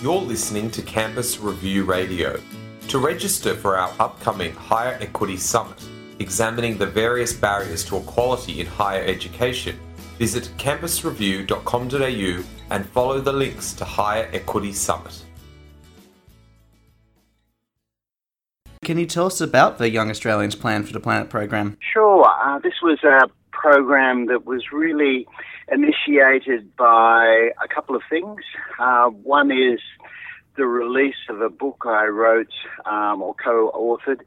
You're listening to Campus Review Radio. To register for our upcoming Higher Equity Summit, examining the various barriers to equality in higher education, visit campusreview.com.au and follow the links to Higher Equity Summit. Can you tell us about the Young Australians Plan for the Planet program? Sure. Uh, this was a program that was really initiated by a couple of things. Uh, one is the release of a book I wrote um, or co-authored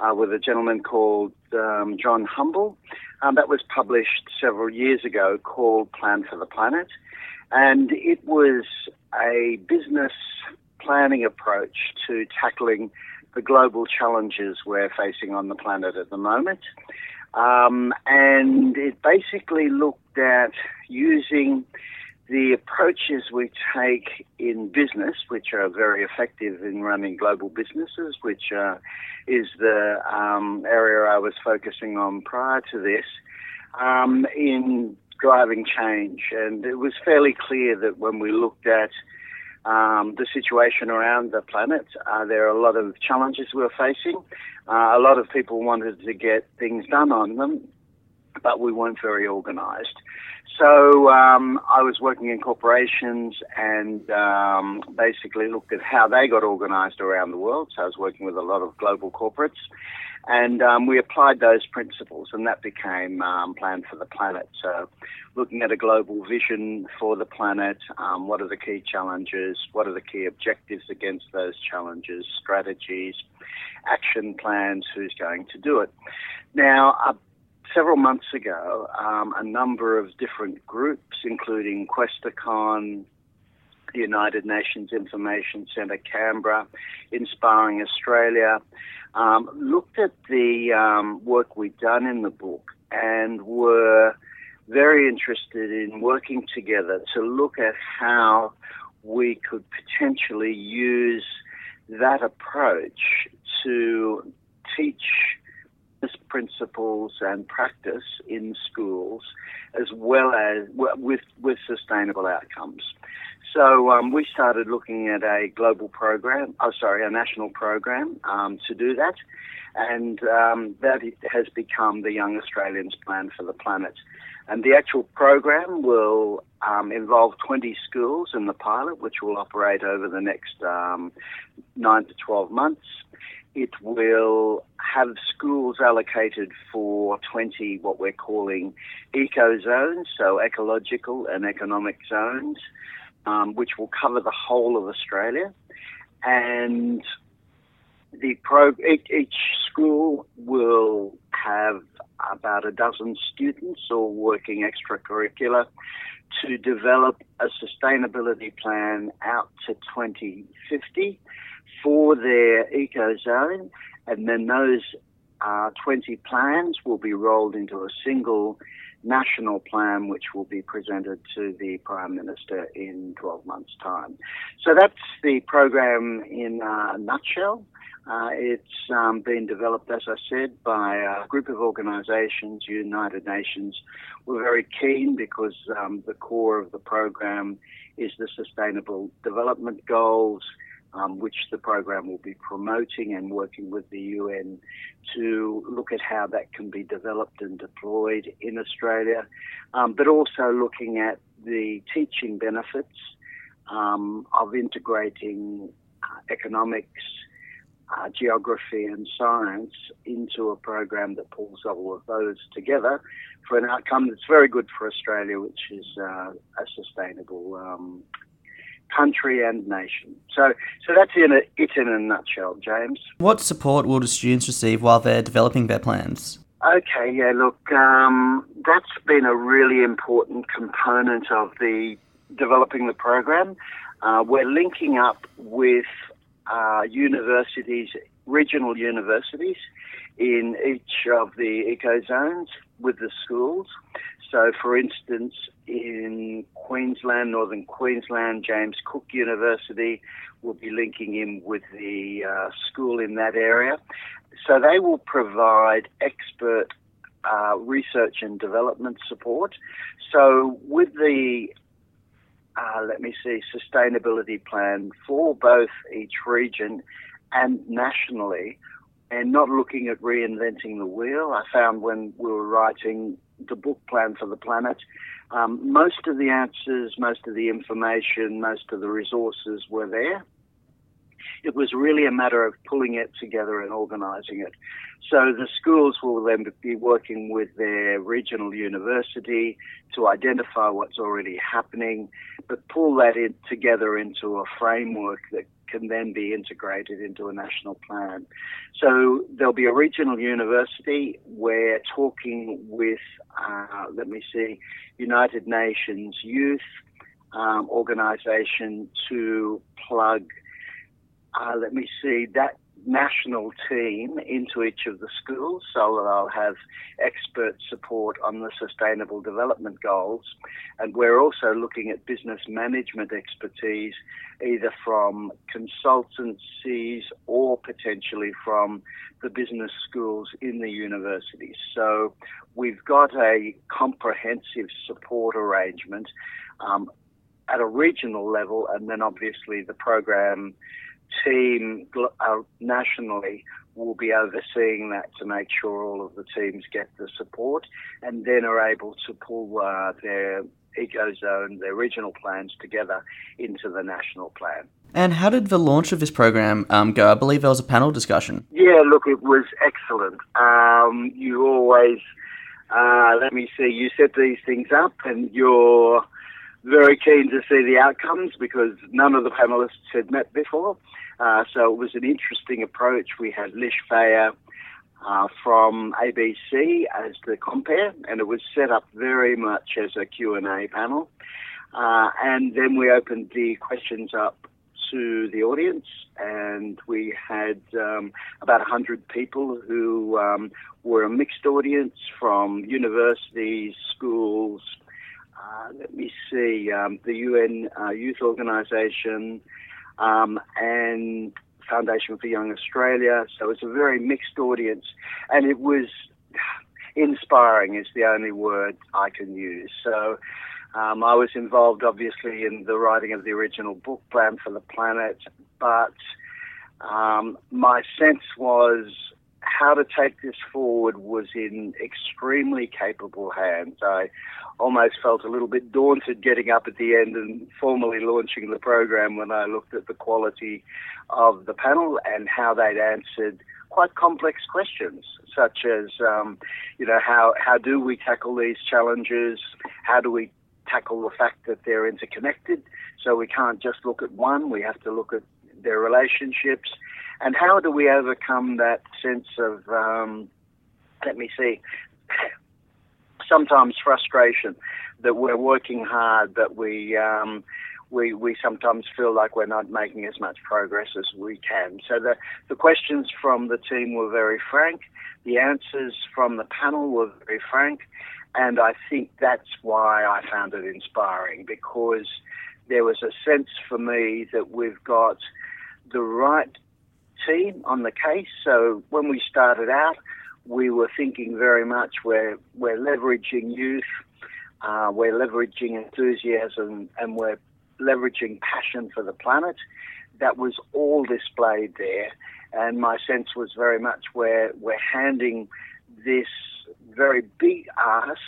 uh, with a gentleman called um, John Humble. Um, that was published several years ago called Plan for the Planet. And it was a business planning approach to tackling the global challenges we're facing on the planet at the moment. Um, and it basically looked at using the approaches we take in business, which are very effective in running global businesses, which uh, is the um, area I was focusing on prior to this, um, in driving change. And it was fairly clear that when we looked at um, the situation around the planet, uh, there are a lot of challenges we're facing. Uh, a lot of people wanted to get things done on them, but we weren't very organized. So um, I was working in corporations and um, basically looked at how they got organized around the world. So I was working with a lot of global corporates. And um, we applied those principles, and that became um, Plan for the Planet. So, looking at a global vision for the planet, um, what are the key challenges, what are the key objectives against those challenges, strategies, action plans, who's going to do it. Now, uh, several months ago, um, a number of different groups, including Questacon, the United Nations Information Centre Canberra, Inspiring Australia, um, looked at the um, work we'd done in the book and were very interested in working together to look at how we could potentially use that approach to teach principles and practice in schools as well as with with sustainable outcomes. So um, we started looking at a global program, oh sorry, a national program um, to do that, and um, that has become the Young Australians Plan for the Planet. And the actual program will um, involve 20 schools in the pilot, which will operate over the next um, nine to 12 months. It will have schools allocated for 20 what we're calling eco zones, so ecological and economic zones, um, which will cover the whole of Australia. And the pro- each school will have about a dozen students all working extracurricular to develop a sustainability plan out to 2050 for their eco zone, and then those uh, 20 plans will be rolled into a single national plan, which will be presented to the Prime Minister in 12 months' time. So that's the program in a nutshell. Uh, it's um, been developed, as I said, by a group of organisations, United Nations. We're very keen because um, the core of the program is the Sustainable Development Goals um, which the program will be promoting and working with the UN to look at how that can be developed and deployed in Australia, um, but also looking at the teaching benefits um, of integrating uh, economics, uh, geography, and science into a program that pulls all of those together for an outcome that's very good for Australia, which is uh, a sustainable um, country and nation. So, so that's in a, it in a nutshell, James. What support will the students receive while they're developing their plans? Okay, yeah, look, um, that's been a really important component of the developing the program. Uh, we're linking up with uh, universities, regional universities, in each of the eco zones with the schools. So, for instance, in Queensland, Northern Queensland, James Cook University will be linking in with the uh, school in that area. So, they will provide expert uh, research and development support. So, with the uh, let me see, sustainability plan for both each region and nationally, and not looking at reinventing the wheel. I found when we were writing the book plan for the planet, um, most of the answers, most of the information, most of the resources were there. It was really a matter of pulling it together and organising it. So the schools will then be working with their regional university to identify what's already happening, but pull that in together into a framework that can then be integrated into a national plan. So there'll be a regional university where talking with, uh, let me see, United Nations Youth um, Organization to plug, uh, let me see, that national team into each of the schools so that I'll have expert support on the sustainable development goals. And we're also looking at business management expertise, either from consultancies or potentially from the business schools in the universities. So we've got a comprehensive support arrangement um, at a regional level, and then obviously the program team uh, nationally will be overseeing that to make sure all of the teams get the support and then are able to pull uh, their eco-zone, their regional plans together into the national plan. And how did the launch of this program um, go? I believe there was a panel discussion. Yeah, look, it was excellent. Um, you always, uh, let me see, you set these things up and you're very keen to see the outcomes because none of the panelists had met before. Uh, so it was an interesting approach. We had Lish Fejer uh, from ABC as the compere, and it was set up very much as a Q&A panel. Uh, and then we opened the questions up to the audience, and we had um, about 100 people who um, were a mixed audience from universities, schools, uh, let me see, um, the UN uh, Youth Organization, um, and Foundation for Young Australia. So it's a very mixed audience, and it was inspiring is the only word I can use. So um, I was involved, obviously, in the writing of the original book plan for the planet, but um, my sense was how to take this forward was in extremely capable hands. I almost felt a little bit daunted getting up at the end and formally launching the program when I looked at the quality of the panel and how they'd answered quite complex questions, such as, um, you know, how, how do we tackle these challenges? How do we tackle the fact that they're interconnected? So we can't just look at one, we have to look at their relationships and how do we overcome that sense of, um, let me see, sometimes frustration that we're working hard, that we, um, we, we sometimes feel like we're not making as much progress as we can. So the, the questions from the team were very frank. The answers from the panel were very frank. And I think that's why I found it inspiring because there was a sense for me that we've got the right team on the case. So when we started out, we were thinking very much we're, we're leveraging youth, uh, we're leveraging enthusiasm, and we're leveraging passion for the planet. That was all displayed there. And my sense was very much where we're handing this very big ask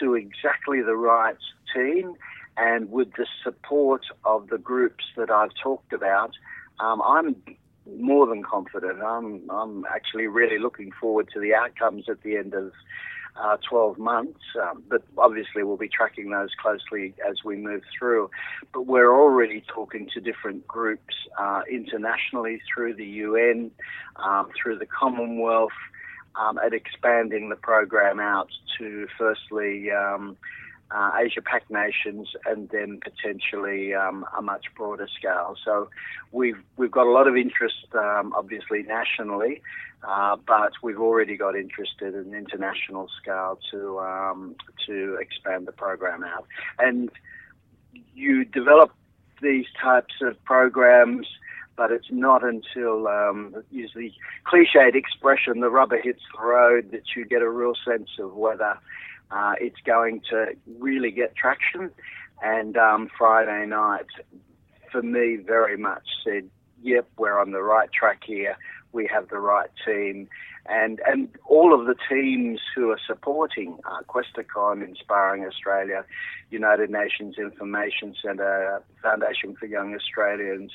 to exactly the right team and with the support of the groups that I've talked about, um, I'm more than confident. I'm I'm actually really looking forward to the outcomes at the end of uh, 12 months. Um, but obviously, we'll be tracking those closely as we move through. But we're already talking to different groups uh, internationally through the UN, um, through the Commonwealth, um, at expanding the program out to firstly. Uh, Asia Pac nations, and then potentially um, a much broader scale. So we've we've got a lot of interest, um, obviously nationally, uh, but we've already got interest at an international scale to um, to expand the program out. And you develop these types of programs but it's not until um, use the cliched expression the rubber hits the road that you get a real sense of whether uh, it's going to really get traction. And um, Friday night, for me, very much said, yep, we're on the right track here. We have the right team. And, and all of the teams who are supporting uh, Questacon, Inspiring Australia, United Nations Information Centre, Foundation for Young Australians,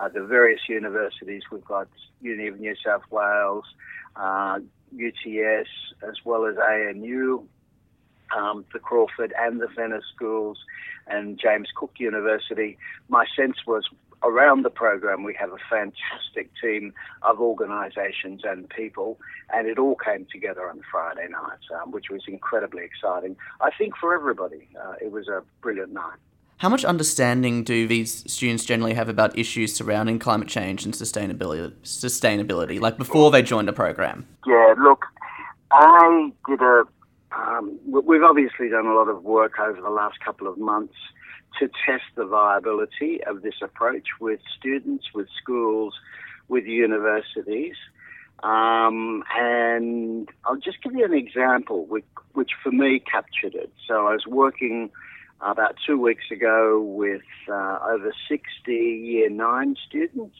uh, the various universities. We've got Uni of New South Wales, uh, UTS, as well as ANU, um, the Crawford and the Fenner schools, and James Cook University. My sense was around the program we have a fantastic team of organisations and people, and it all came together on Friday night, um, which was incredibly exciting. I think for everybody, uh, it was a brilliant night. How much understanding do these students generally have about issues surrounding climate change and sustainability? Sustainability, like before they joined the program. Yeah, look, I did a. Um, we've obviously done a lot of work over the last couple of months to test the viability of this approach with students, with schools, with universities. Um, and I'll just give you an example, which, which for me captured it. So I was working about two weeks ago with uh, over 60 year nine students,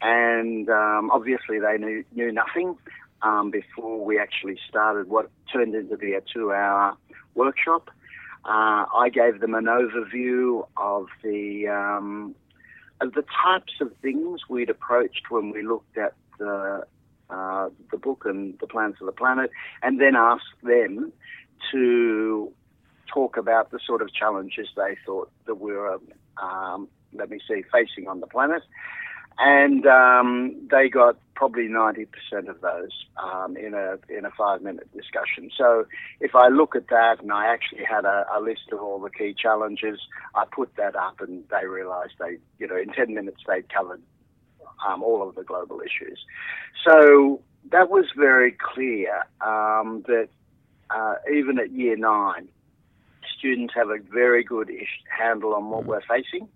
and um, obviously they knew, knew nothing um, before we actually started what turned into be a two hour workshop. Uh, I gave them an overview of the um, of the types of things we'd approached when we looked at the uh, the book and the plans for the planet, and then asked them to talk about the sort of challenges they thought that we were, um, let me see, facing on the planet. And um, they got probably 90% of those um, in a in a five minute discussion. So if I look at that, and I actually had a, a list of all the key challenges, I put that up, and they realised they, you know, in 10 minutes they'd covered um, all of the global issues. So that was very clear um, that uh, even at year nine, students have a very good ish- handle on what we're facing.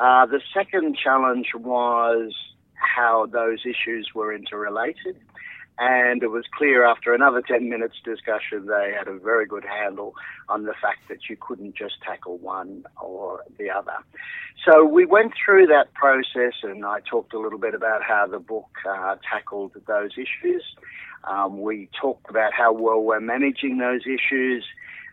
Uh, the second challenge was how those issues were interrelated. And it was clear after another 10 minutes discussion, they had a very good handle on the fact that you couldn't just tackle one or the other. So we went through that process, and I talked a little bit about how the book uh, tackled those issues. Um, we talked about how well we're managing those issues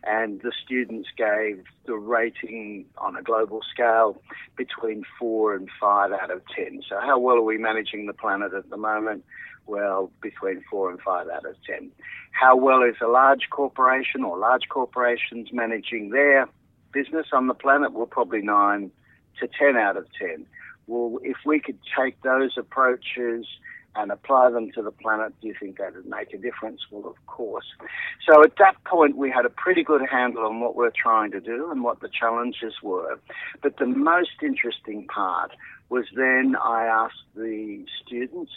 and the students gave the rating on a global scale between four and five out of ten. So, how well are we managing the planet at the moment? Well, between four and five out of ten. How well is a large corporation or large corporations managing their business on the planet? Well, probably nine to ten out of ten. Well, if we could take those approaches and apply them to the planet, do you think that would make a difference? Well, of course. So at that point, we had a pretty good handle on what we're trying to do and what the challenges were. But the most interesting part was then I asked the students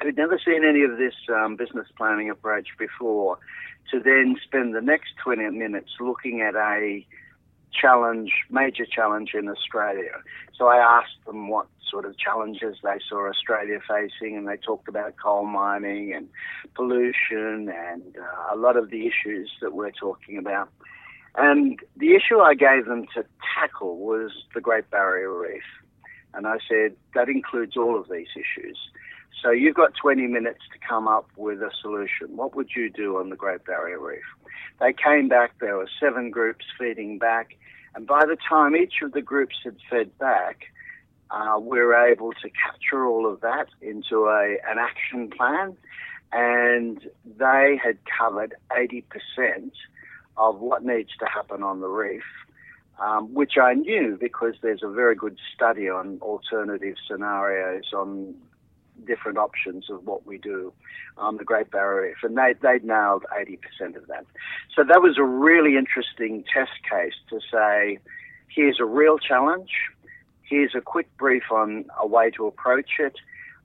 who'd never seen any of this um, business planning approach before to then spend the next 20 minutes looking at a challenge, major challenge in Australia. So I asked them what sort of challenges they saw Australia facing, and they talked about coal mining and pollution and uh, a lot of the issues that we're talking about. And the issue I gave them to tackle was the Great Barrier Reef. And I said, that includes all of these issues. So you've got 20 minutes to come up with a solution. What would you do on the Great Barrier Reef? They came back, there were seven groups feeding back, and by the time each of the groups had fed back, uh, we were able to capture all of that into a, an action plan, and they had covered 80% of what needs to happen on the reef, um, which I knew because there's a very good study on alternative scenarios on different options of what we do on the Great Barrier Reef, and they they nailed 80% of that. So that was a really interesting test case to say, here's a real challenge, here's a quick brief on a way to approach it.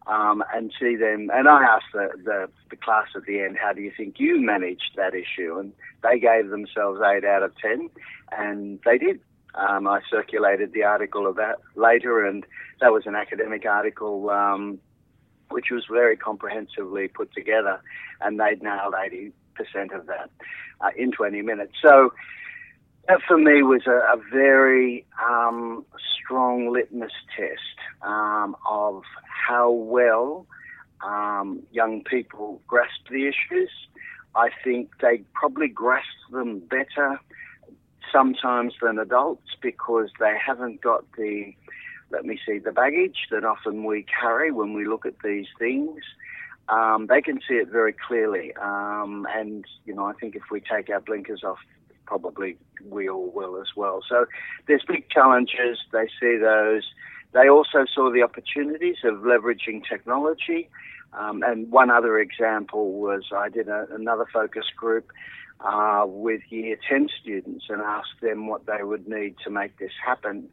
Um, and see them. And I asked the, the, the class at the end, how do you think you managed that issue? And they gave themselves eight out of ten, and they did. Um, I circulated the article of that later, and that was an academic article um, which was very comprehensively put together, and they'd nailed 80% of that uh, in 20 minutes. So That for me was a, a very um, strong litmus test um, of how well um, young people grasp the issues. I think they probably grasp them better sometimes than adults because they haven't got the, let me see, the baggage that often we carry when we look at these things. Um, they can see it very clearly. Um, and, you know, I think if we take our blinkers off, probably we all will as well. So there's big challenges. They see those. They also saw the opportunities of leveraging technology. Um, and one other example was I did a, another focus group uh, with year 10 students and asked them what they would need to make this happen.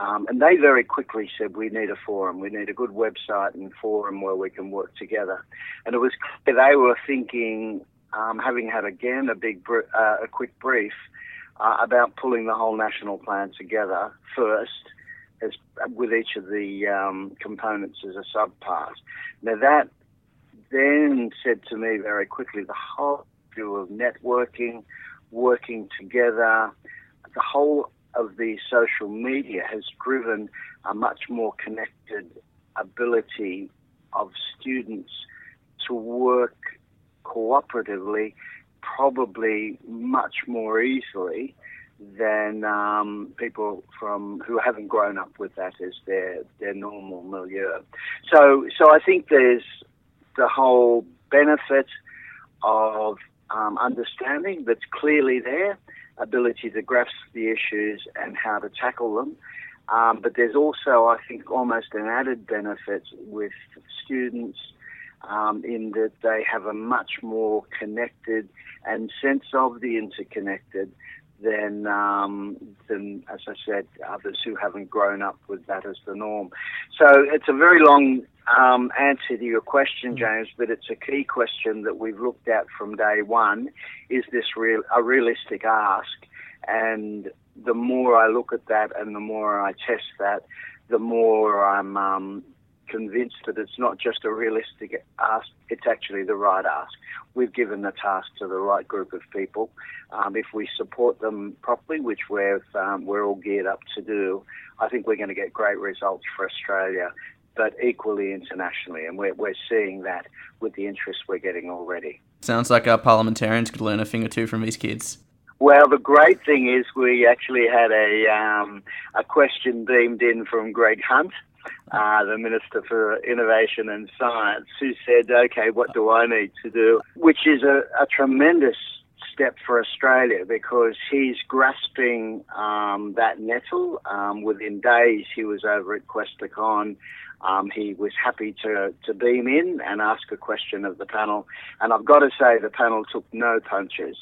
Um, and they very quickly said, we need a forum, we need a good website and forum where we can work together. And it was clear they were thinking, um, having had again a big, uh, a quick brief, uh, about pulling the whole national plan together first as with each of the um, components as a subpart. Now that then said to me very quickly the whole view of networking, working together, the whole of the social media has driven a much more connected ability of students to work cooperatively, probably much more easily than um, people from who haven't grown up with that as their their normal milieu. So so I think there's the whole benefit of um, understanding that's clearly there, ability to grasp the issues and how to tackle them. Um, but there's also, I think, almost an added benefit with students um, in that they have a much more connected and sense of the interconnected than um, than as I said, others who haven't grown up with that as the norm. So it's a very long um, answer to your question, mm. James, but it's a key question that we've looked at from day one. Is this real a realistic ask? And the more I look at that and the more I test that, the more I'm um, convinced that it's not just a realistic ask, it's actually the right ask. We've given the task to the right group of people. Um, if we support them properly, which we're, um, we're all geared up to do, I think we're going to get great results for Australia, but equally internationally. And we're, we're seeing that with the interest we're getting already. Sounds like our parliamentarians could learn a thing or two from these kids. Well, the great thing is we actually had a um, a question beamed in from Greg Hunt, uh, the Minister for Innovation and Science, who said, okay, what do I need to do? Which is a, a tremendous step for Australia because he's grasping um, that nettle. Um, within days, he was over at Questacon. Um, he was happy to, to beam in and ask a question of the panel. And I've got to say, the panel took no punches.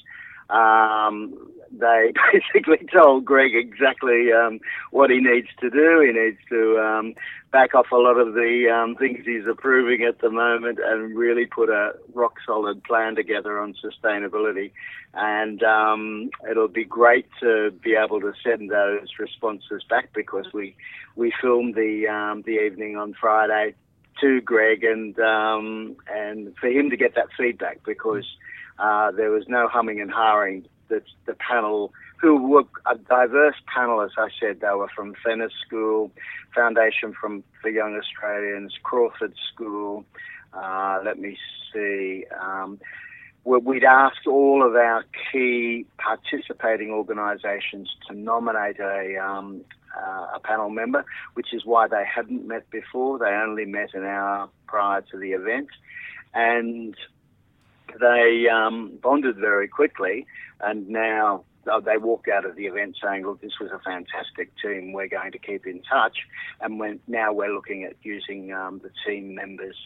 Um, they basically told Greg exactly um, what he needs to do. He needs to um, back off a lot of the um, things he's approving at the moment and really put a rock solid plan together on sustainability. And um, it'll be great to be able to send those responses back because we we filmed the um, the evening on Friday to Greg and um, and for him to get that feedback because uh, there was no humming and hawing. That the panel, who were a diverse panel, as I said, they were from Fenner School, Foundation from for Young Australians, Crawford School. Uh, let me see. Um, we'd asked all of our key participating organisations to nominate a, um, uh, a panel member, which is why they hadn't met before. They only met an hour prior to the event. And they um, bonded very quickly, and now uh, they walked out of the event saying, "Look, this was a fantastic team. We're going to keep in touch." And now we're looking at using um, the team members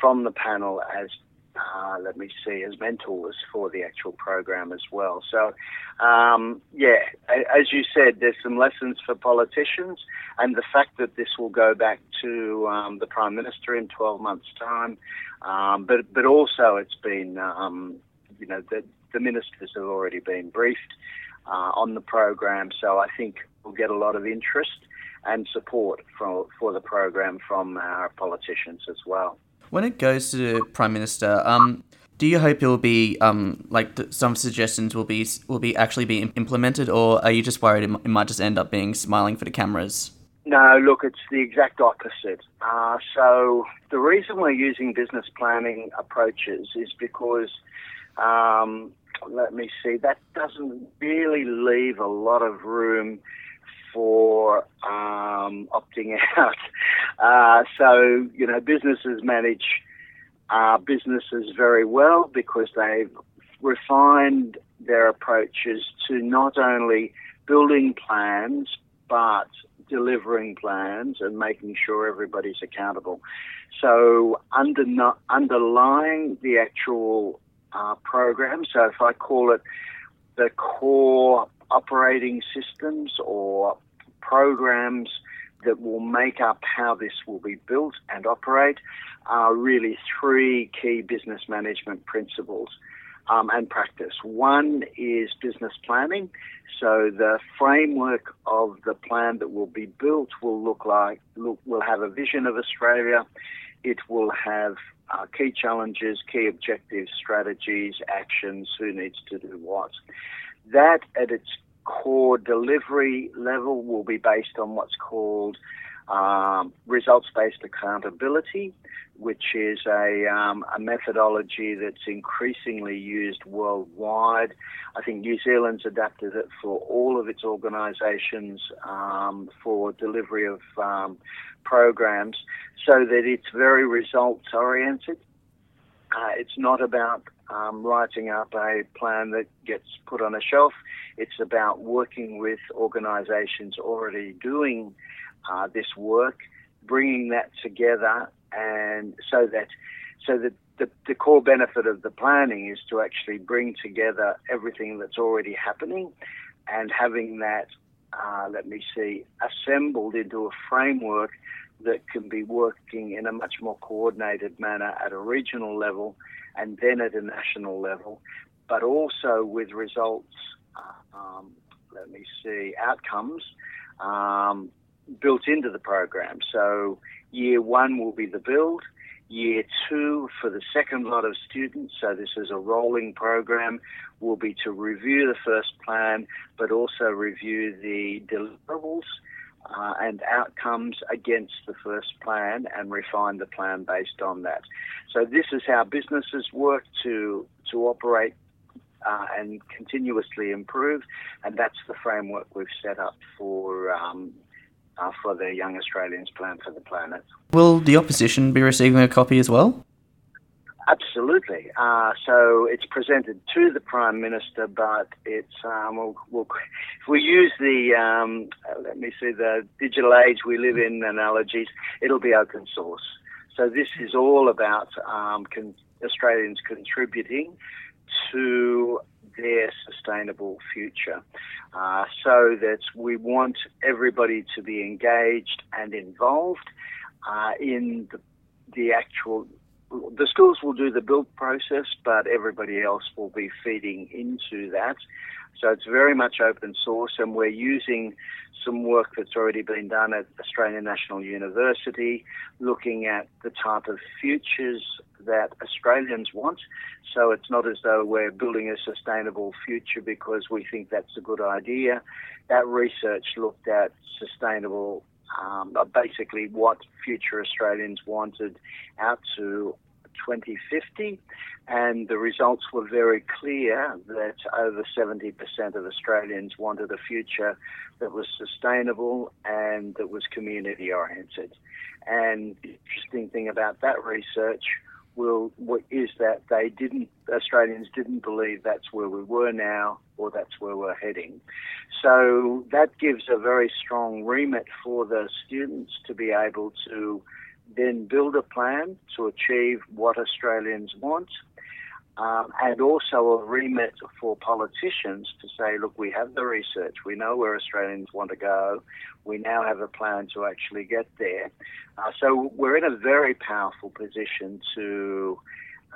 from the panel as uh, let me see, as mentors for the actual program as well. So, um, yeah, as you said, there's some lessons for politicians, and the fact that this will go back to um, the Prime Minister in 12 months' time, um, but but also it's been, um, you know, the, the ministers have already been briefed uh, on the program, so I think we'll get a lot of interest and support for for the program from our politicians as well. When it goes to the Prime Minister, um, do you hope it will be um, like th- some suggestions will be will be actually be implemented, or are you just worried it, m- it might just end up being smiling for the cameras? No, look, it's the exact opposite. Uh, so the reason we're using business planning approaches is because, um, let me see, that doesn't really leave a lot of room for um, opting out. Uh, so, you know, businesses manage uh, businesses very well because they've refined their approaches to not only building plans but delivering plans and making sure everybody's accountable. So, under, underlying the actual uh, program, so if I call it the core operating systems or programs that will make up how this will be built and operate are really three key business management principles um, and practice. One is business planning. So the framework of the plan that will be built will look like look, will have a vision of Australia. It will have uh, key challenges, key objectives, strategies, actions, who needs to do what. That at its core delivery level will be based on what's called um, results based accountability, which is a, um, a methodology that's increasingly used worldwide. I think New Zealand's adapted it for all of its organisations um, for delivery of um, programs so that it's very results oriented. Uh, it's not about um, writing up a plan that gets put on a shelf. It's about working with organisations already doing uh, this work, bringing that together, and so that so that the, the core benefit of the planning is to actually bring together everything that's already happening, and having that, uh, let me see, assembled into a framework that can be working in a much more coordinated manner at a regional level and then at a national level, but also with results, um, let me see, outcomes um, built into the program. So year one will be the build. Year two for the second lot of students, so this is a rolling program, will be to review the first plan, but also review the deliverables uh, and outcomes against the first plan and refine the plan based on that. So this is how businesses work to to operate uh, and continuously improve, and that's the framework we've set up for um, uh, for the Young Australians Plan for the Planet. Will the opposition be receiving a copy as well? Absolutely. Uh, so it's presented to the Prime Minister, but it's um, we'll, we'll, if we use the um, let me see the digital age we live in analogies, it'll be open source. So this is all about um, con- Australians contributing to their sustainable future. Uh, so that we want everybody to be engaged and involved uh, in the, the actual the schools will do the build process, but everybody else will be feeding into that. So it's very much open source, and we're using some work that's already been done at Australian National University, looking at the type of futures that Australians want. So it's not as though we're building a sustainable future because we think that's a good idea. That research looked at sustainable um, basically what future Australians wanted out to 2050, and the results were very clear that over 70% of Australians wanted a future that was sustainable and that was community oriented. And the interesting thing about that research will is that they didn't Australians didn't believe that's where we were now or that's where we're heading. So that gives a very strong remit for the students to be able to then build a plan to achieve what Australians want. Um, and also a remit for politicians to say, look, we have the research, we know where Australians want to go, we now have a plan to actually get there. Uh, so we're in a very powerful position to,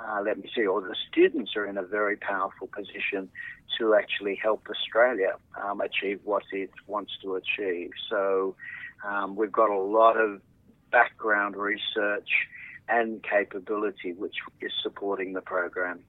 uh, let me see, or the students are in a very powerful position to actually help Australia um, achieve what it wants to achieve. So um, we've got a lot of background research and capability which is supporting the program.